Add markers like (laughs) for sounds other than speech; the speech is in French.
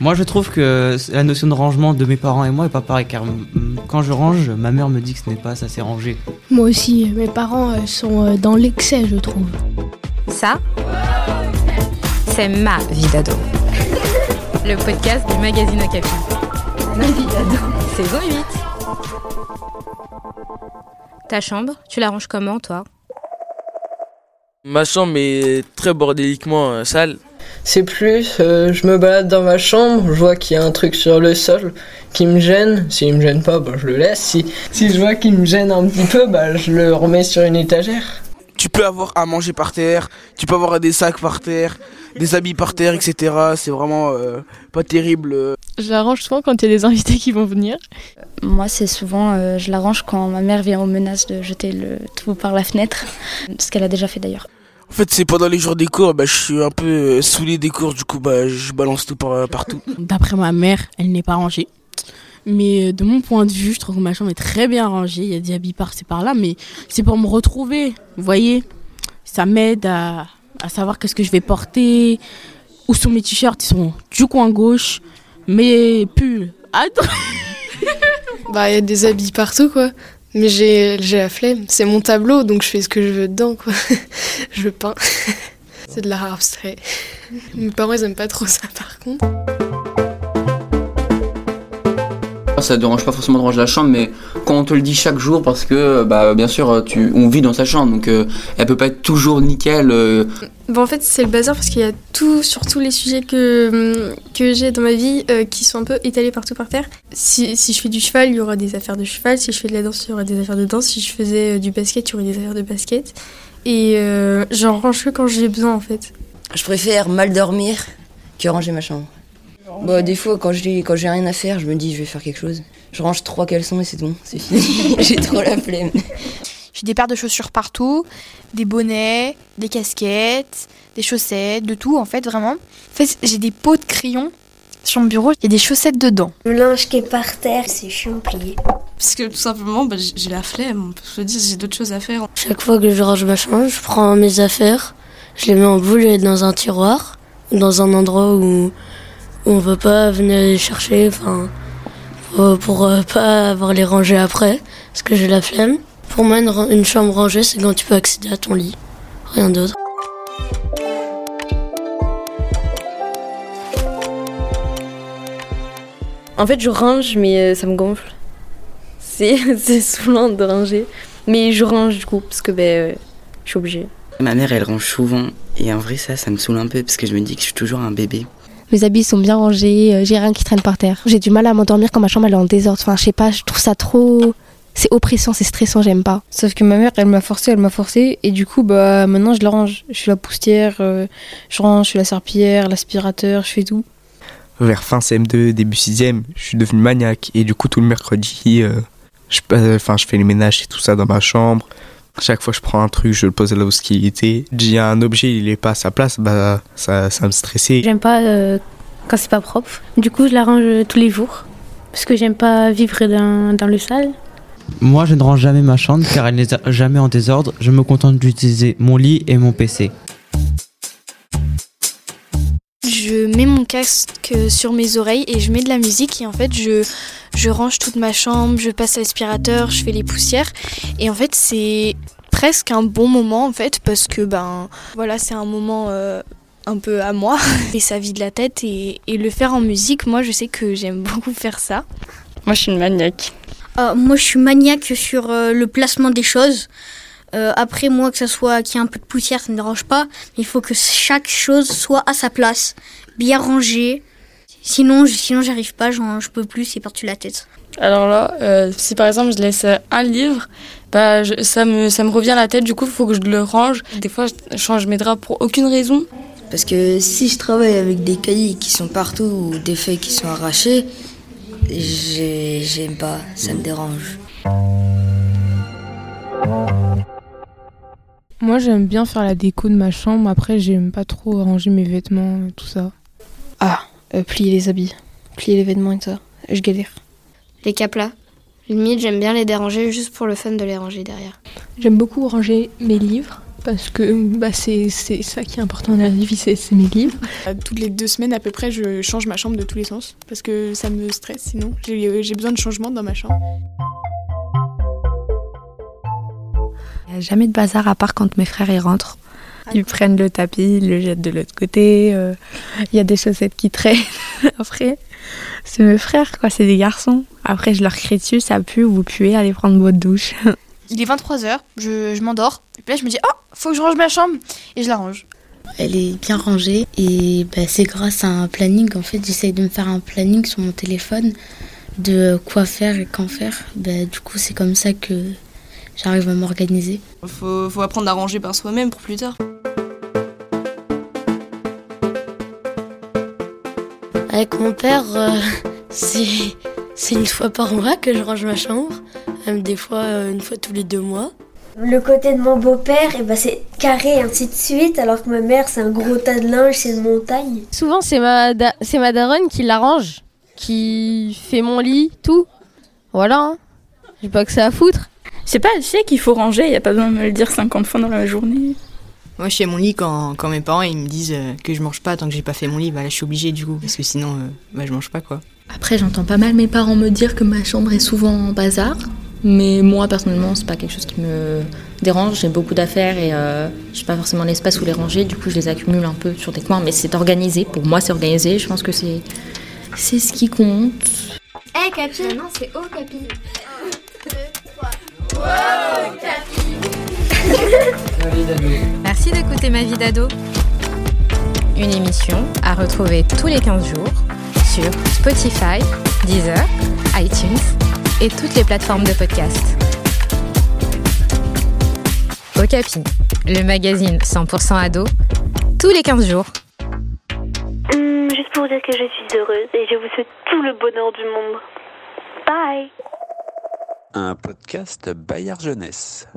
Moi, je trouve que la notion de rangement de mes parents et moi est pas pareil, car quand je range, ma mère me dit que ce n'est pas assez rangé. Moi aussi, mes parents euh, sont euh, dans l'excès, je trouve. Ça, c'est ma vie d'ado. Le podcast du magazine Okapi. Ma vie d'ado. Saison 8. Ta chambre, tu la ranges comment, toi? Ma chambre est très bordéliquement euh, sale. C'est plus, euh, je me balade dans ma chambre, je vois qu'il y a un truc sur le sol qui me gêne. S'il me gêne pas, bah, je le laisse. Si, si je vois qu'il me gêne un petit peu, bah, je le remets sur une étagère. Tu peux avoir à manger par terre, tu peux avoir des sacs par terre, des habits par terre, etc. C'est vraiment euh, pas terrible. Je la range souvent quand il y a des invités qui vont venir. Moi, c'est souvent, euh, je la range quand ma mère vient aux menaces de jeter le tout par la fenêtre, ce qu'elle a déjà fait d'ailleurs. En fait, c'est pendant les jours des cours, bah, je suis un peu euh, saoulé des cours, du coup, bah, je balance tout par, partout. (laughs) D'après ma mère, elle n'est pas rangée. Mais euh, de mon point de vue, je trouve que ma chambre est très bien rangée. Il y a des habits par-ci par-là, mais c'est pour me retrouver. Vous voyez Ça m'aide à, à savoir qu'est-ce que je vais porter. Où sont mes t-shirts Ils sont du coin gauche. Mes pulls. Attends (laughs) Bah, il y a des habits partout, quoi. Mais j'ai la flemme. C'est mon tableau, donc je fais ce que je veux dedans, quoi. (laughs) je peins. (laughs) C'est de l'art abstrait. Mes parents, ils aiment pas trop ça, par contre. Ça ne dérange pas forcément de ranger la chambre, mais quand on te le dit chaque jour, parce que bah, bien sûr, tu, on vit dans sa chambre, donc euh, elle peut pas être toujours nickel. euh, Bon, en fait, c'est le bazar parce qu'il y a tout, sur tous les sujets que, que j'ai dans ma vie euh, qui sont un peu étalés partout par terre. Si, si je fais du cheval, il y aura des affaires de cheval. Si je fais de la danse, il y aura des affaires de danse. Si je faisais euh, du basket, il y aurait des affaires de basket. Et euh, j'en range que quand j'ai besoin, en fait. Je préfère mal dormir que ranger ma chambre. Bah, des fois, quand j'ai quand j'ai rien à faire, je me dis je vais faire quelque chose. Je range trois caleçons et c'est bon, c'est fini. (laughs) j'ai trop la flemme. J'ai des paires de chaussures partout, des bonnets, des casquettes, des chaussettes, de tout en fait, vraiment. En fait, j'ai des pots de crayons sur mon bureau, il y a des chaussettes dedans. Le linge qui est par terre, c'est chiant à plier. Parce que tout simplement, bah, j'ai- la flemme. Je me dis, j'ai d'autres choses à faire. Chaque fois que je range ma chambre, je prends mes affaires, je les mets en boule et dans un tiroir, dans un endroit où, on veut pas venir les chercher, enfin, pour, pour, euh, pas avoir les ranger après, parce que j'ai la flemme. Pour moi, une, chambre rangée, c'est quand tu peux accéder à ton lit, rien d'autre. En fait, je range, mais euh, ça me gonfle. C'est (laughs) c'est saoulant de ranger. Mais je range du coup, parce que ben, euh, je suis obligée. Ma mère, elle range souvent, et en vrai, ça, ça me saoule un peu, parce que je me dis que je suis toujours un bébé. Mes habits sont bien rangés, euh, j'ai rien qui traîne par terre. J'ai du mal à m'endormir quand ma chambre elle est en désordre. Enfin, je sais pas, je trouve ça trop. C'est oppressant, c'est stressant, j'aime pas. Sauf que ma mère, elle m'a forcé, elle m'a forcé. Et du coup, bah maintenant, je la range. Je suis la poussière, euh, je range, je suis la serpillière, l'aspirateur, je fais tout. Vers fin CM2, début 6ème, je suis devenu maniaque. Et du coup, tout le mercredi, euh, je, enfin, je fais les ménages et tout ça dans ma chambre. Chaque fois que je prends un truc, je le pose là où il était. J'ai un objet, il est pas à sa place, bah ça, ça me stressait. J'aime pas euh, quand c'est pas propre. Du coup, je la range tous les jours. Parce que j'aime pas vivre dans, dans le sale. Moi, je ne range jamais ma chambre car elle n'est jamais en désordre. Je me contente d'utiliser mon lit et mon PC. Je mets mon casque sur mes oreilles et je mets de la musique et en fait je, je range toute ma chambre, je passe l'aspirateur, je fais les poussières et en fait c'est presque un bon moment en fait parce que ben voilà c'est un moment euh, un peu à moi (laughs) et ça vide la tête et, et le faire en musique moi je sais que j'aime beaucoup faire ça. Moi je suis une maniaque. Euh, moi, je suis maniaque sur euh, le placement des choses. Euh, après, moi, que ça soit qu'il y ait un peu de poussière, ça ne me dérange pas. Mais il faut que chaque chose soit à sa place, bien rangée. Sinon, je, sinon, j'arrive pas. j'en- Je peux plus. C'est par-dessus la tête. Alors là, euh, si par exemple je laisse un livre, bah, je- ça, me, ça me revient à la tête, du coup il faut que je le range. Des fois je change mes draps pour aucune raison. Parce que si je travaille avec des cahiers qui sont partout ou des feuilles qui sont arrachées, j'ai- j'aime pas, ça me dérange. Moi, j'aime bien faire la déco de ma chambre. Après, j'aime pas trop ranger mes vêtements, euh, tout ça. Ah, euh, plier les habits, plier les vêtements et tout ça. Je galère. Les caplas. Limite, j'aime bien les déranger juste pour le fun de les ranger derrière. J'aime beaucoup ranger mes livres parce que bah, c'est ça qui est important dans la vie, c'est mes livres. Euh, Toutes les deux semaines à peu près, je change ma chambre de tous les sens parce que ça me stresse sinon. J'ai j'ai besoin de changement dans ma chambre. Il n'y a jamais de bazar à part quand mes frères y rentrent. Ils prennent le tapis, ils le jettent de l'autre côté. euh, Il y a des chaussettes qui traînent. (laughs) Après, c'est mes frères, quoi, c'est des garçons. Après, je leur crie dessus, ça pue, vous puez, allez prendre votre douche. (laughs) Il est 23h, je, je m'endors. Et puis là, je me dis, oh, faut que je range ma chambre. Et je la range. Elle est bien rangée et bah, c'est grâce à un planning. En fait, j'essaye de me faire un planning sur mon téléphone de quoi faire et quand faire. Bah, du coup, c'est comme ça que j'arrive à m'organiser. Faut, faut apprendre à ranger par soi-même pour plus tard. Avec mon père, euh, (laughs) c'est c'est une fois par mois que je range ma chambre, même des fois euh, une fois tous les deux mois. Le côté de mon beau-père, eh ben, c'est carré et ainsi de suite, alors que ma mère, c'est un gros tas de linge, c'est une montagne. Souvent, c'est ma, da- ma daronne qui l'arrange, qui fait mon lit, tout. Voilà, hein. j'ai pas que ça à foutre. Je sais pas, je sais qu'il faut ranger, il a pas besoin de me le dire 50 fois dans la journée. Moi, je fais mon lit quand, quand mes parents ils me disent euh, que je mange pas tant que j'ai pas fait mon lit. Bah là, je suis obligée du coup, parce que sinon, euh, bah, je mange pas quoi. Après, j'entends pas mal mes parents me dire que ma chambre est souvent en bazar. Mais moi, personnellement, c'est pas quelque chose qui me dérange. J'ai beaucoup d'affaires et euh, j'ai pas forcément l'espace où les ranger. Du coup, je les accumule un peu sur des coins. Mais c'est organisé. Pour moi, c'est organisé. Je pense que c'est, c'est ce qui compte. Eh, Capi Non, c'est O, Capi. Merci d'écouter Ma vie d'ado. Une émission à retrouver tous les 15 jours sur Spotify, Deezer, iTunes et toutes les plateformes de podcast. Okapi, le magazine 100% ado, tous les 15 jours. Hum, juste pour dire que je suis heureuse et je vous souhaite tout le bonheur du monde. Bye Un podcast Bayard Jeunesse.